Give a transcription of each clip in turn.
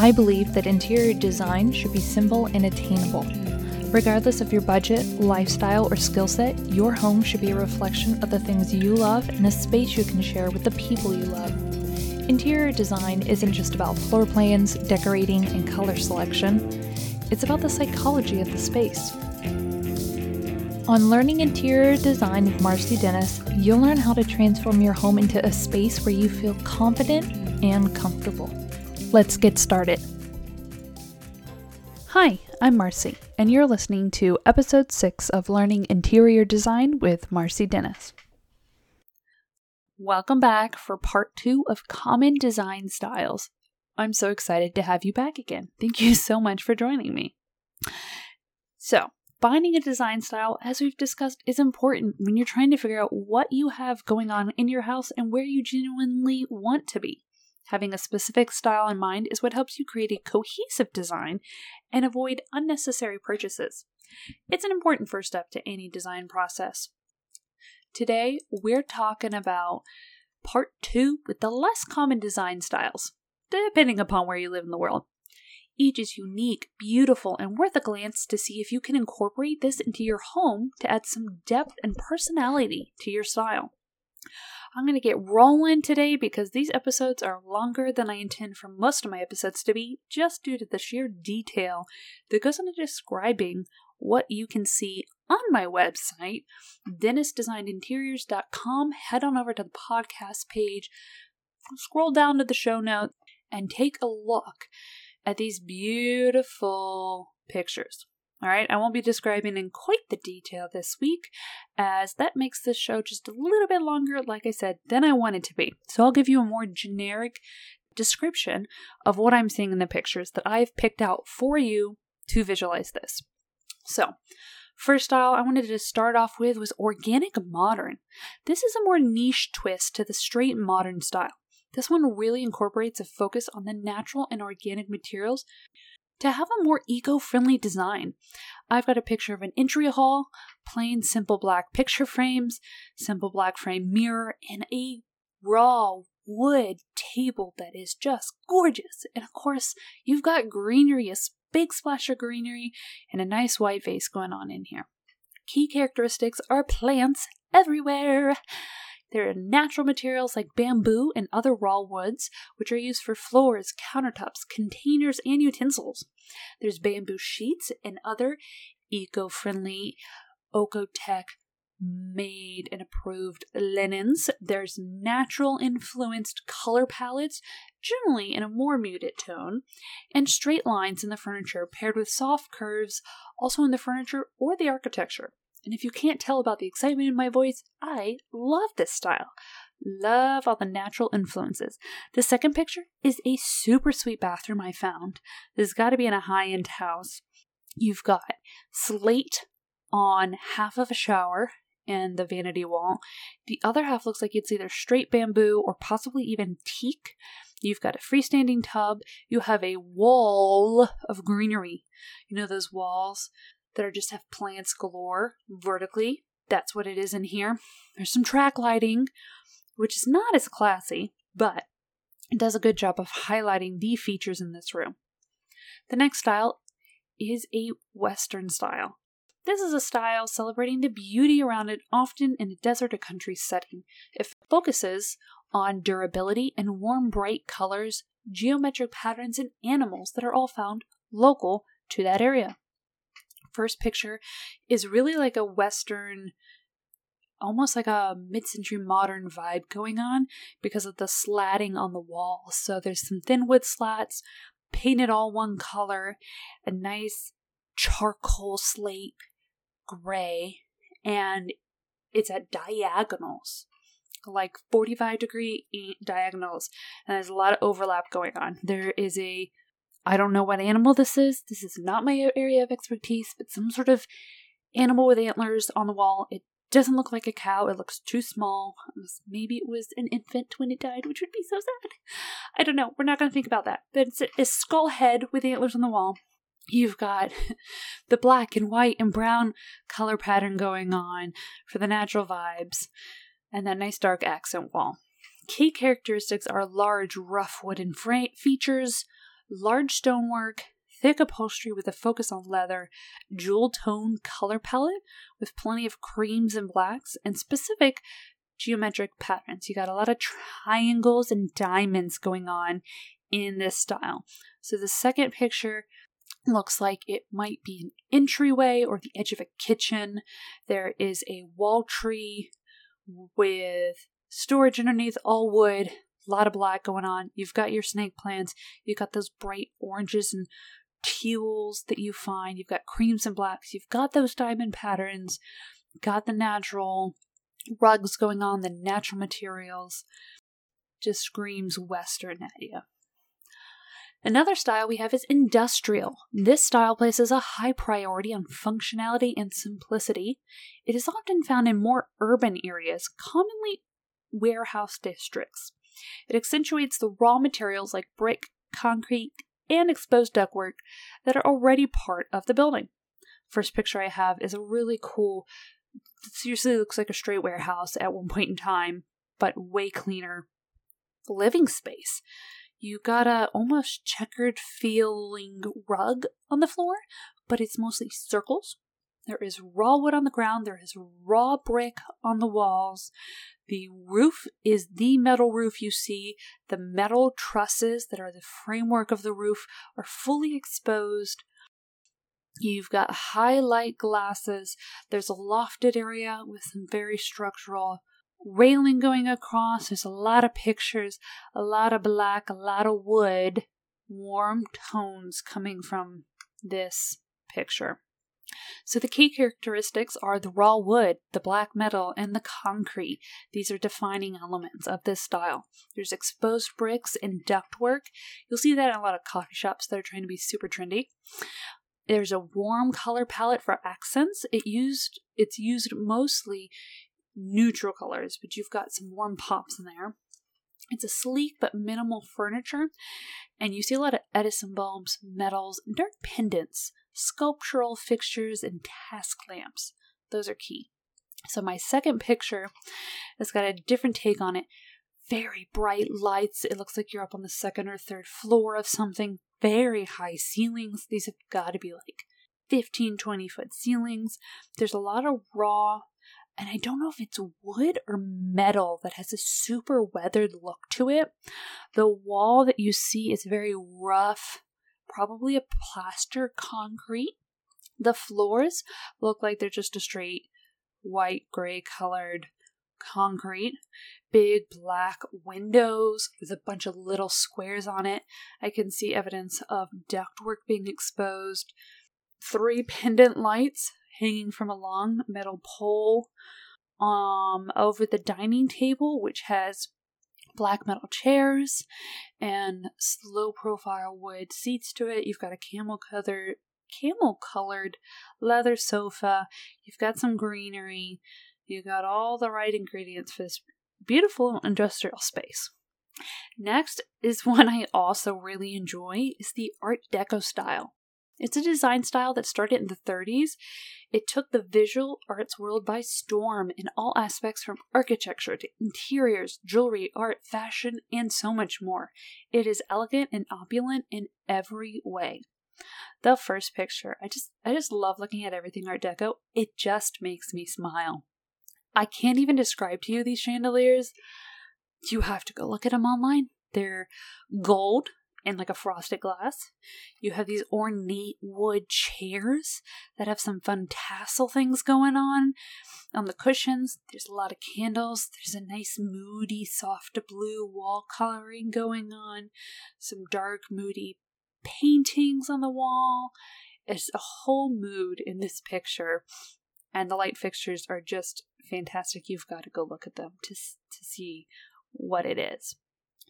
I believe that interior design should be simple and attainable. Regardless of your budget, lifestyle, or skill set, your home should be a reflection of the things you love and a space you can share with the people you love. Interior design isn't just about floor plans, decorating, and color selection, it's about the psychology of the space. On Learning Interior Design with Marcy Dennis, you'll learn how to transform your home into a space where you feel confident and comfortable. Let's get started. Hi, I'm Marcy, and you're listening to episode 6 of Learning Interior Design with Marcy Dennis. Welcome back for part two of Common Design Styles. I'm so excited to have you back again. Thank you so much for joining me. So, finding a design style, as we've discussed, is important when you're trying to figure out what you have going on in your house and where you genuinely want to be. Having a specific style in mind is what helps you create a cohesive design and avoid unnecessary purchases. It's an important first step to any design process. Today, we're talking about part two with the less common design styles, depending upon where you live in the world. Each is unique, beautiful, and worth a glance to see if you can incorporate this into your home to add some depth and personality to your style. I'm going to get rolling today because these episodes are longer than I intend for most of my episodes to be, just due to the sheer detail that goes into describing what you can see on my website, dennisdesignedinteriors.com. Head on over to the podcast page, scroll down to the show notes, and take a look at these beautiful pictures. All right, I won't be describing in quite the detail this week, as that makes this show just a little bit longer, like I said, than I wanted to be. So I'll give you a more generic description of what I'm seeing in the pictures that I've picked out for you to visualize this. So, first style I wanted to start off with was organic modern. This is a more niche twist to the straight modern style. This one really incorporates a focus on the natural and organic materials to have a more eco friendly design. I've got a picture of an entry hall, plain simple black picture frames, simple black frame mirror, and a raw wood table that is just gorgeous. And of course, you've got greenery, a big splash of greenery, and a nice white vase going on in here. Key characteristics are plants everywhere. There are natural materials like bamboo and other raw woods, which are used for floors, countertops, containers, and utensils. There's bamboo sheets and other eco friendly Oeko-Tex made and approved linens. There's natural influenced color palettes, generally in a more muted tone, and straight lines in the furniture paired with soft curves, also in the furniture or the architecture. And if you can't tell about the excitement in my voice, I love this style. Love all the natural influences. The second picture is a super sweet bathroom I found. This has got to be in a high end house. You've got slate on half of a shower and the vanity wall. The other half looks like it's either straight bamboo or possibly even teak. You've got a freestanding tub. You have a wall of greenery. You know those walls that are just have plants galore vertically. That's what it is in here. There's some track lighting, which is not as classy, but it does a good job of highlighting the features in this room. The next style is a Western style. This is a style celebrating the beauty around it, often in a desert or country setting. It focuses on durability and warm, bright colors, geometric patterns, and animals that are all found local to that area first picture is really like a Western, almost like a mid century modern vibe going on because of the slatting on the wall. So there's some thin wood slats, painted all one color, a nice charcoal slate gray, and it's at diagonals like 45 degree diagonals and there's a lot of overlap going on there is a I don't know what animal this is. This is not my area of expertise, but some sort of animal with antlers on the wall. It doesn't look like a cow. It looks too small. Maybe it was an infant when it died, which would be so sad. I don't know. We're not going to think about that. But it's a, a skull head with antlers on the wall. You've got the black and white and brown color pattern going on for the natural vibes, and that nice dark accent wall. Key characteristics are large, rough wooden fra- features, large stonework, thick upholstery with a focus on leather, jewel tone color palette with plenty of creams and blacks, and specific geometric patterns. You got a lot of triangles and diamonds going on in this style. So the second picture looks like it might be an entryway or the edge of a kitchen. There is a wall tree with storage underneath, all wood, a lot of black going on. You've got your snake plants, you've got those bright oranges and teals that you find, you've got creams and blacks, you've got those diamond patterns, got the natural rugs going on, the natural materials. Just screams Western at you. Another style we have is industrial. This style places a high priority on functionality and simplicity. It is often found in more urban areas, commonly warehouse districts. It accentuates the raw materials like brick, concrete, and exposed ductwork that are already part of the building. First picture I have is a really cool, seriously looks like a straight warehouse at one point in time, but way cleaner living space. You got a almost checkered feeling rug on the floor, but it's mostly circles. There is raw wood on the ground, there is raw brick on the walls. The roof is the metal roof you see. The metal trusses that are the framework of the roof are fully exposed. You've got highlight glasses. There's a lofted area with some very structural railing going across. There's a lot of pictures, a lot of black, a lot of wood, warm tones coming from this picture. So the key characteristics are the raw wood, the black metal, and the concrete. These are defining elements of this style. There's exposed bricks and ductwork. You'll see that in a lot of coffee shops that are trying to be super trendy. There's a warm color palette for accents. It used it's used mostly neutral colors, but you've got some warm pops in there. It's a sleek but minimal furniture, and you see a lot of Edison bulbs, metals, and dark pendants, sculptural fixtures, and task lamps. Those are key. So, my second picture has got a different take on it. Very bright lights. It looks like you're up on the second or third floor of something. Very high ceilings. These have got to be like 15, 20 foot ceilings. There's a lot of raw and I don't know if it's wood or metal that has a super weathered look to it. The wall that you see is very rough, probably a plaster concrete. The floors look like they're just a straight white gray colored concrete. Big black windows with a bunch of little squares on it. I can see evidence of ductwork being exposed. Three pendant lights hanging from a long metal pole um over the dining table which has black metal chairs and low profile wood seats to it. You've got a camel color camel colored leather sofa. You've got some greenery. You've got all the right ingredients for this beautiful industrial space. Next is one i also really enjoy is the art deco style. It's a design style that started in the 30s. It took the visual arts world by storm in all aspects from architecture to interiors, jewelry, art, fashion, and so much more. It is elegant and opulent in every way. The first picture, I just I just love looking at everything art deco. It just makes me smile. I can't even describe to you these chandeliers. You have to go look at them online. They're gold in like a frosted glass. You have these ornate wood chairs that have some fun tassel things going on. On the cushions, there's a lot of candles. There's a nice moody soft blue wall coloring going on. Some dark moody paintings on the wall. It's a whole mood in this picture. And the light fixtures are just fantastic. You've got to go look at them to to see what it is.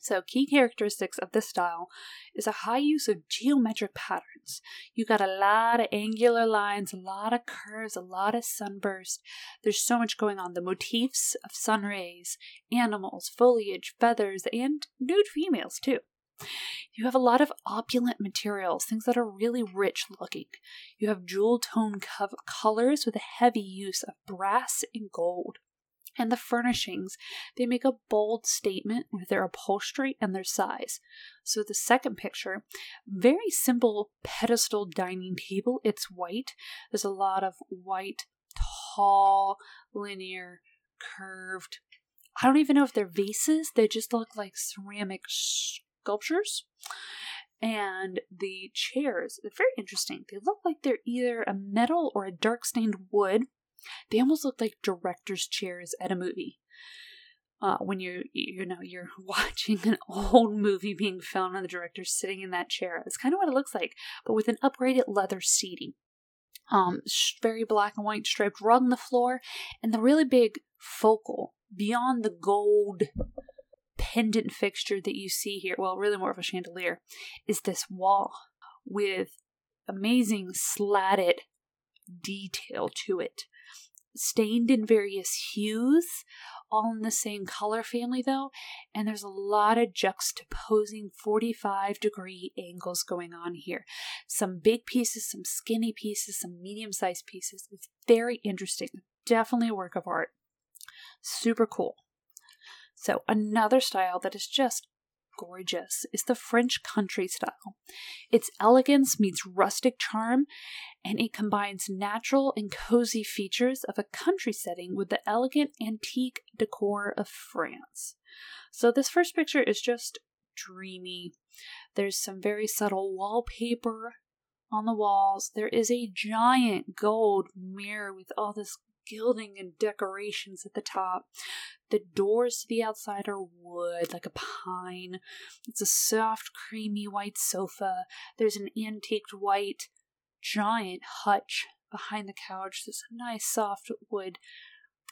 So, key characteristics of this style is a high use of geometric patterns. You got a lot of angular lines, a lot of curves, a lot of sunburst. There's so much going on. The motifs of sun rays, animals, foliage, feathers, and nude females, too. You have a lot of opulent materials, things that are really rich looking. You have jewel tone co- colors with a heavy use of brass and gold. And the furnishings, they make a bold statement with their upholstery and their size. So the second picture, very simple pedestal dining table. It's white. There's a lot of white, tall, linear, curved. I don't even know if they're vases. They just look like ceramic sculptures. And the chairs, they're very interesting. They look like they're either a metal or a dark stained wood they almost look like director's chairs at a movie. Uh, when you're you know you're watching an old movie being filmed and the director's sitting in that chair it's kind of what it looks like but with an upgraded leather seating um very black and white striped rug on the floor and the really big focal beyond the gold pendant fixture that you see here well really more of a chandelier is this wall with amazing slatted detail to it stained in various hues, all in the same color family though, and there's a lot of juxtaposing 45 degree angles going on here. Some big pieces, some skinny pieces, some medium sized pieces. It's very interesting. Definitely a work of art. Super cool. So, another style that is just gorgeous is the French country style. Its elegance meets rustic charm, and it combines natural and cozy features of a country setting with the elegant antique decor of France. So, this first picture is just dreamy. There's some very subtle wallpaper on the walls. There is a giant gold mirror with all this gilding and decorations at the top. The doors to the outside are wood, like a pine. It's a soft, creamy white sofa. There's an antiqued white giant hutch behind the couch. There's a nice soft wood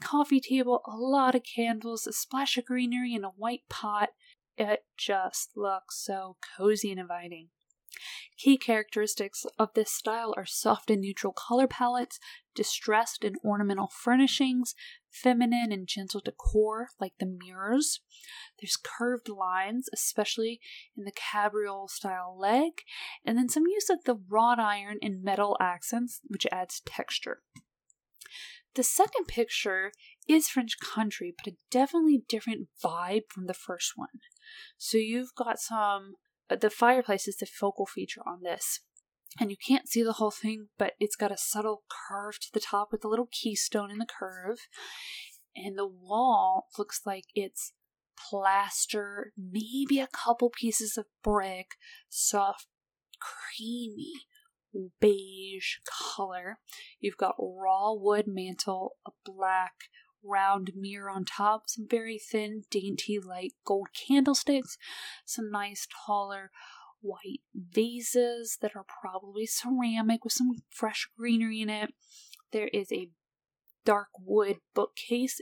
coffee table, a lot of candles, a splash of greenery, and a white pot. It just looks so cozy and inviting. Key characteristics of this style are soft and neutral color palettes, distressed and ornamental furnishings, feminine and gentle decor like the mirrors. There's curved lines, especially in the cabriole style leg, and then some use of the wrought iron and metal accents, which adds texture. The second picture is French country, but a definitely different vibe from the first one. So you've got some Uh, the fireplace is the focal feature on this. And you can't see the whole thing, but it's got a subtle curve to the top with a little keystone in the curve. And the wall looks like it's plaster, maybe a couple pieces of brick, soft, creamy beige color. You've got raw wood mantle, a black round mirror on top, some very thin, dainty, light gold candlesticks, some nice, taller white vases that are probably ceramic with some fresh greenery in it. There is a dark wood bookcase,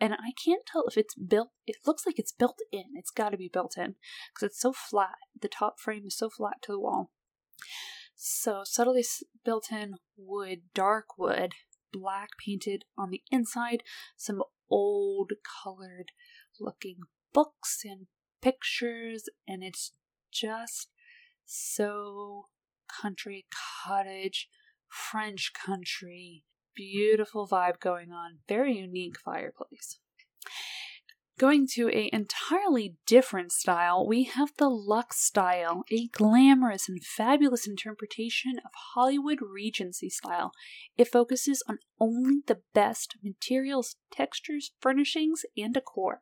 and I can't tell if it's built, it looks like it's built in. It's got to be built in because it's so flat. The top frame is so flat to the wall. So, subtly built in wood, dark wood, black painted on the inside, some old colored looking books and pictures, and it's just so country cottage, French country, beautiful vibe going on, very unique fireplace. Going to a entirely different style, we have the Luxe style, a glamorous and fabulous interpretation of Hollywood Regency style. It focuses on only the best materials, textures, furnishings, and decor.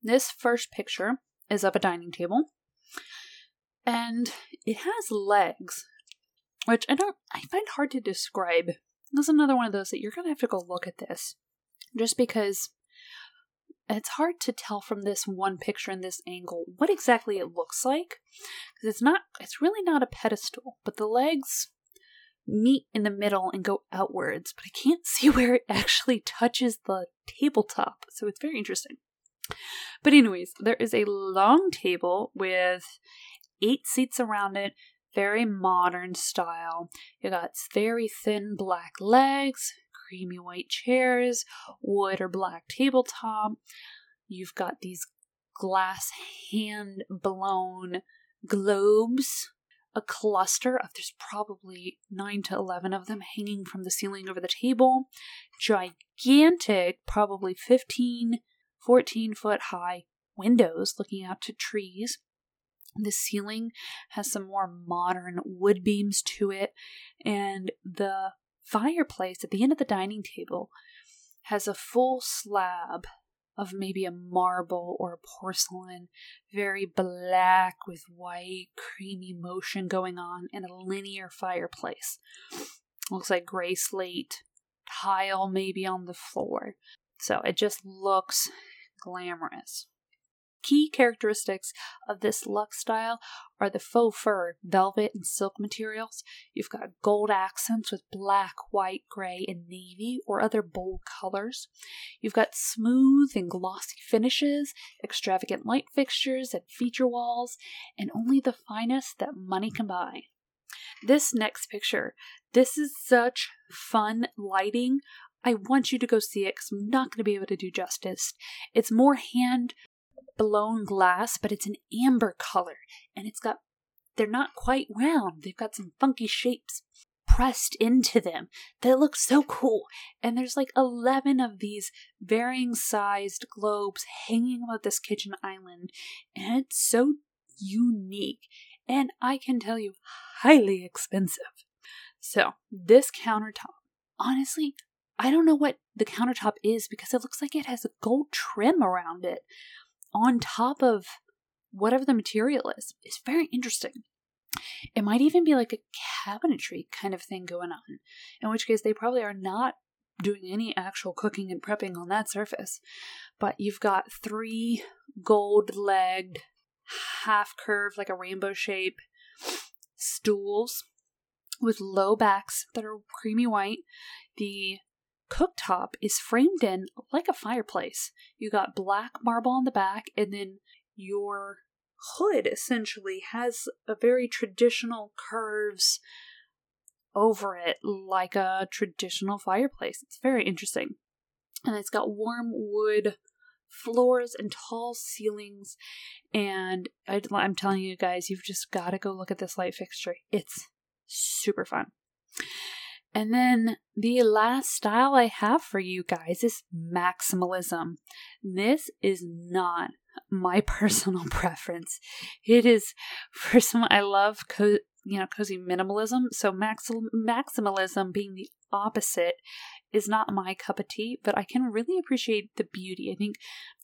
This first picture is of a dining table, and it has legs, which I don't I find hard to describe. This is another one of those that you're gonna have to go look at this, just because it's hard to tell from this one picture and this angle what exactly it looks like because it's not it's really not a pedestal but the legs meet in the middle and go outwards but i can't see where it actually touches the tabletop so it's very interesting. But anyways there is a long table with eight seats around it very modern style. You got very thin black legs creamy white chairs, wood or black tabletop. You've got these glass hand blown globes a cluster of there's probably 9 to 11 of them hanging from the ceiling over the table. Gigantic, probably 15, 14 foot high windows looking out to trees. The ceiling has some more modern wood beams to it, and the fireplace at the end of the dining table has a full slab of maybe a marble or a porcelain, very black with white, creamy motion going on, and a linear fireplace. Looks like gray slate tile maybe on the floor. So it just looks glamorous. Key characteristics of this luxe style are the faux fur, velvet, and silk materials. You've got gold accents with black, white, gray, and navy or other bold colors. You've got smooth and glossy finishes, extravagant light fixtures and feature walls, and only the finest that money can buy. This next picture, this is such fun lighting. I want you to go see it because I'm not going to be able to do justice. It's more hand blown glass, but it's an amber color and it's got, they're not quite round. They've got some funky shapes pressed into them that look so cool. And there's like 11 of these varying sized globes hanging about this kitchen island. And it's so unique. And I can tell you, highly expensive. So, this countertop, honestly, I don't know what the countertop is because it looks like it has a gold trim around it on top of whatever the material is. It's very interesting. It might even be like a cabinetry kind of thing going on, in which case they probably are not doing any actual cooking and prepping on that surface. But you've got three gold legged, half curved, like a rainbow shape stools with low backs that are creamy white. The cooktop is framed in like a fireplace. You got black marble on the back, and then your hood essentially has a very traditional curves over it, like a traditional fireplace. It's very interesting. And it's got warm wood floors and tall ceilings. And I, am telling you guys, you've just got to go look at this light fixture. It's super fun. And then the last style I have for you guys is maximalism. This is not my personal preference. It is, for some I love co- you know cozy minimalism. So maxim- maximalism being the opposite is not my cup of tea, but I can really appreciate the beauty. I think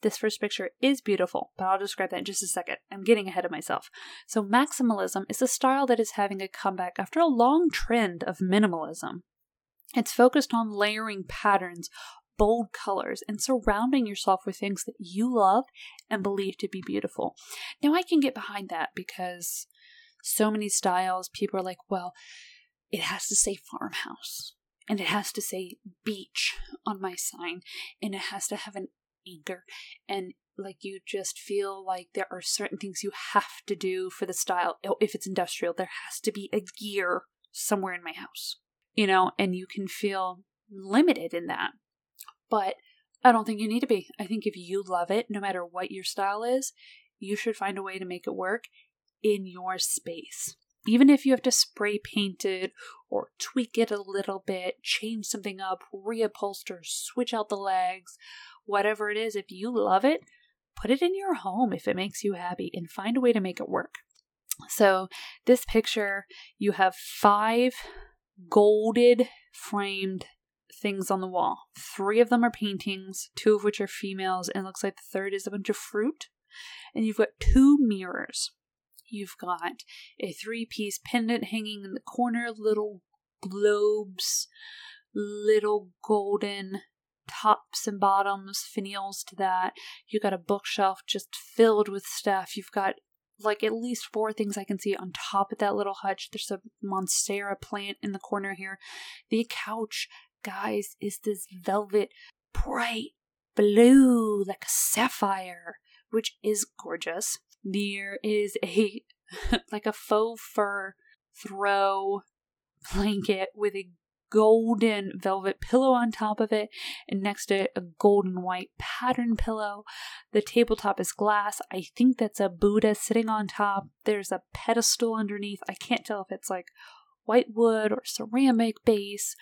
this first picture is beautiful, but I'll describe that in just a second. I'm getting ahead of myself. So, maximalism is a style that is having a comeback after a long trend of minimalism. It's focused on layering patterns, bold colors, and surrounding yourself with things that you love and believe to be beautiful. Now, I can get behind that because so many styles, people are like, well, it has to say farmhouse and it has to say beach on my sign and it has to have an anchor. And like you just feel like there are certain things you have to do for the style. Oh, if it's industrial there has to be a gear somewhere in my house you know and you can feel limited in that. But i don't think you need to be. I think if you love it no matter what your style is you should find a way to make it work in your space even if you have to spray paint it or tweak it a little bit, change something up, reupholster, switch out the legs, whatever it is, if you love it, put it in your home if it makes you happy and find a way to make it work. So, this picture, you have five golded framed things on the wall. Three of them are paintings, two of which are females, and looks like the third is a bunch of fruit. And you've got two mirrors. You've got a three piece pendant hanging in the corner, little globes, little golden tops and bottoms, finials to that. You've got a bookshelf just filled with stuff. You've got like at least four things I can see on top of that little hutch. There's a Monstera plant in the corner here. The couch, guys, is this velvet, bright blue, like a sapphire, which is gorgeous. There is a like a faux fur throw blanket with a golden velvet pillow on top of it, and next to it, a golden white pattern pillow. The tabletop is glass. I think that's a Buddha sitting on top. There's a pedestal underneath. I can't tell if it's like white wood or ceramic base.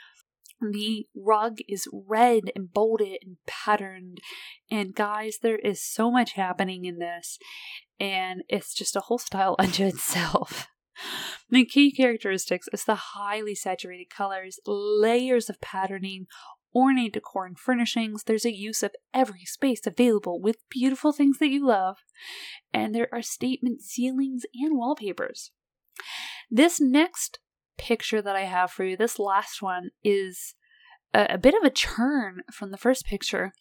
The rug is red and bolded and patterned. And guys, there is so much happening in this, and it's just a whole style unto itself. The key characteristics is the highly saturated colors, layers of patterning, ornate decor and furnishings. There's a use of every space available with beautiful things that you love, and there are statement ceilings and wallpapers. This next picture that I have for you, this last one, is a, a bit of a churn from the first picture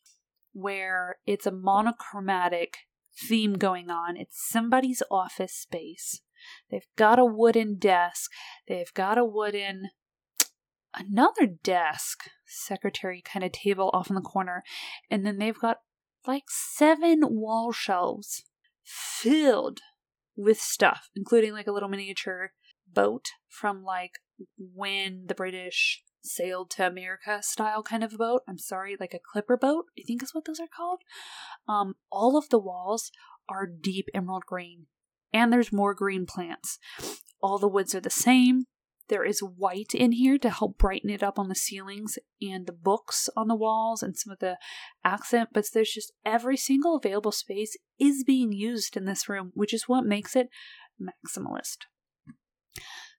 where it's a monochromatic theme going on. It's somebody's office space. They've got a wooden desk. They've got a wooden another desk, secretary kind of table off in the corner, and then they've got like seven wall shelves filled with stuff, including like a little miniature boat from like when the British sailed to America style kind of boat. I'm sorry, like a clipper boat, I think is what those are called. Um, all of the walls are deep emerald green, and there's more green plants. All the woods are the same. There is white in here to help brighten it up on the ceilings and the books on the walls and some of the accent, but there's just every single available space is being used in this room, which is what makes it maximalist.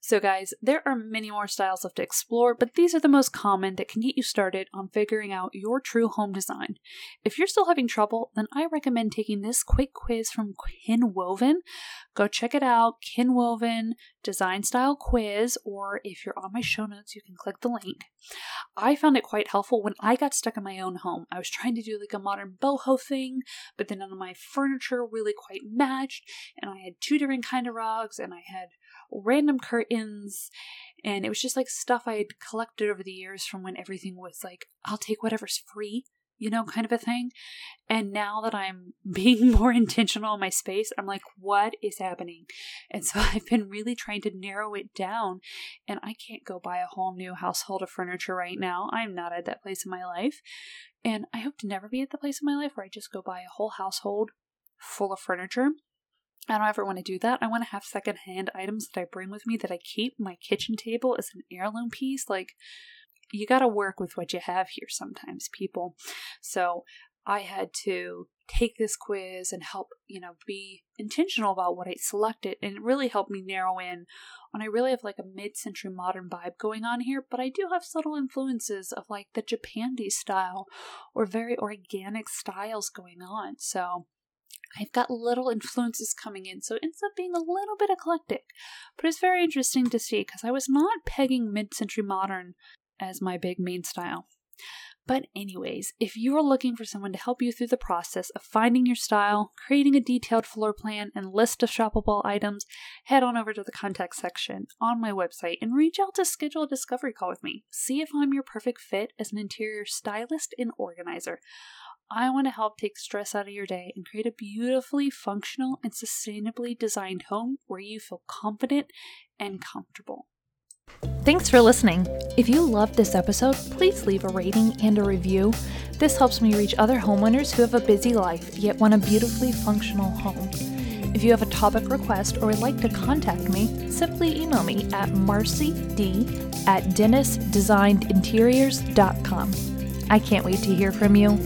So, guys, there are many more styles left to explore, but these are the most common that can get you started on figuring out your true home design. If you're still having trouble, then I recommend taking this quick quiz from Kinwoven. Go check it out, Kinwoven Design Style Quiz, or if you're on my show notes, you can click the link. I found it quite helpful when I got stuck in my own home. I was trying to do like a modern boho thing, but then none of my furniture really quite matched, and I had two different kind of rugs, and I had random curtains and it was just like stuff I had collected over the years from when everything was like, I'll take whatever's free, you know, kind of a thing. And now that I'm being more intentional in my space, I'm like, what is happening? And so I've been really trying to narrow it down. And I can't go buy a whole new household of furniture right now. I'm not at that place in my life. And I hope to never be at the place in my life where I just go buy a whole household full of furniture. I don't ever want to do that. I want to have secondhand items that I bring with me that I keep. My kitchen table is an heirloom piece. Like, you got to work with what you have here sometimes, people. So, I had to take this quiz and help, you know, be intentional about what I selected. And it really helped me narrow in on I really have like a mid century modern vibe going on here, but I do have subtle influences of like the Japandi style or very organic styles going on. So, I've got little influences coming in, so it ends up being a little bit eclectic. But it's very interesting to see because I was not pegging mid century modern as my big main style. But, anyways, if you are looking for someone to help you through the process of finding your style, creating a detailed floor plan, and list of shoppable items, head on over to the contact section on my website and reach out to schedule a discovery call with me. See if I'm your perfect fit as an interior stylist and organizer. I want to help take stress out of your day and create a beautifully functional and sustainably designed home where you feel confident and comfortable. Thanks for listening. If you loved this episode, please leave a rating and a review. This helps me reach other homeowners who have a busy life yet want a beautifully functional home. If you have a topic request or would like to contact me, simply email me at marcyd at dennisdesignedinteriors.com. I can't wait to hear from you.